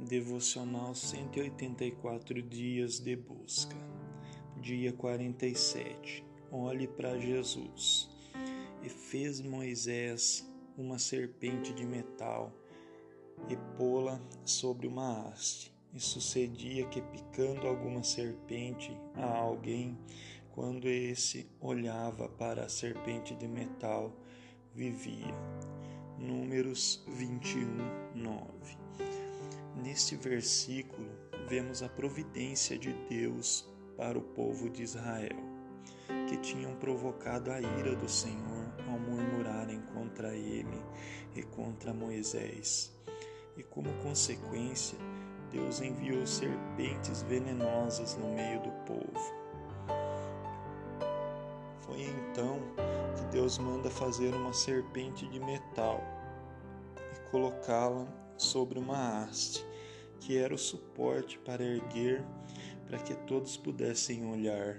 Devocional 184 dias de busca. Dia 47. Olhe para Jesus. E fez Moisés uma serpente de metal e pô-la sobre uma haste. E sucedia que picando alguma serpente a alguém, quando esse olhava para a serpente de metal, vivia. Números 21, 9. Neste versículo, vemos a providência de Deus para o povo de Israel, que tinham provocado a ira do Senhor ao murmurarem contra ele e contra Moisés. E como consequência, Deus enviou serpentes venenosas no meio do povo. Foi então que Deus manda fazer uma serpente de metal e colocá-la sobre uma haste, que era o suporte para erguer, para que todos pudessem olhar.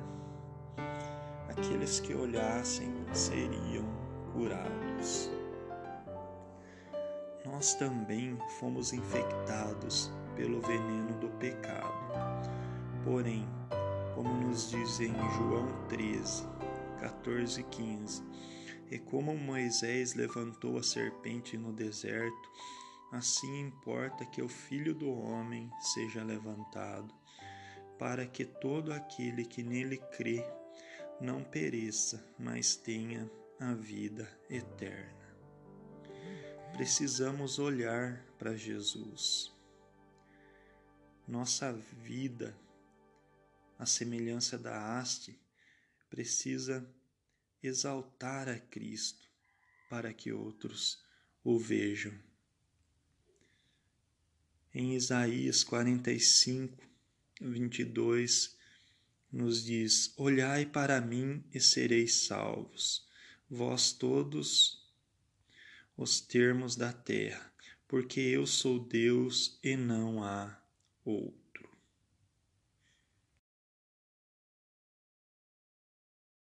Aqueles que olhassem seriam curados. Nós também fomos infectados pelo veneno do pecado. Porém, como nos diz em João 13, 14 e 15, e como Moisés levantou a serpente no deserto, assim importa que o Filho do Homem seja levantado, para que todo aquele que nele crê não pereça, mas tenha a vida eterna. Precisamos olhar para Jesus. Nossa vida, a semelhança da haste, precisa exaltar a Cristo para que outros o vejam em Isaías 45, 22, nos diz: Olhai para mim e sereis salvos, vós todos os termos da terra, porque eu sou Deus e não há outro.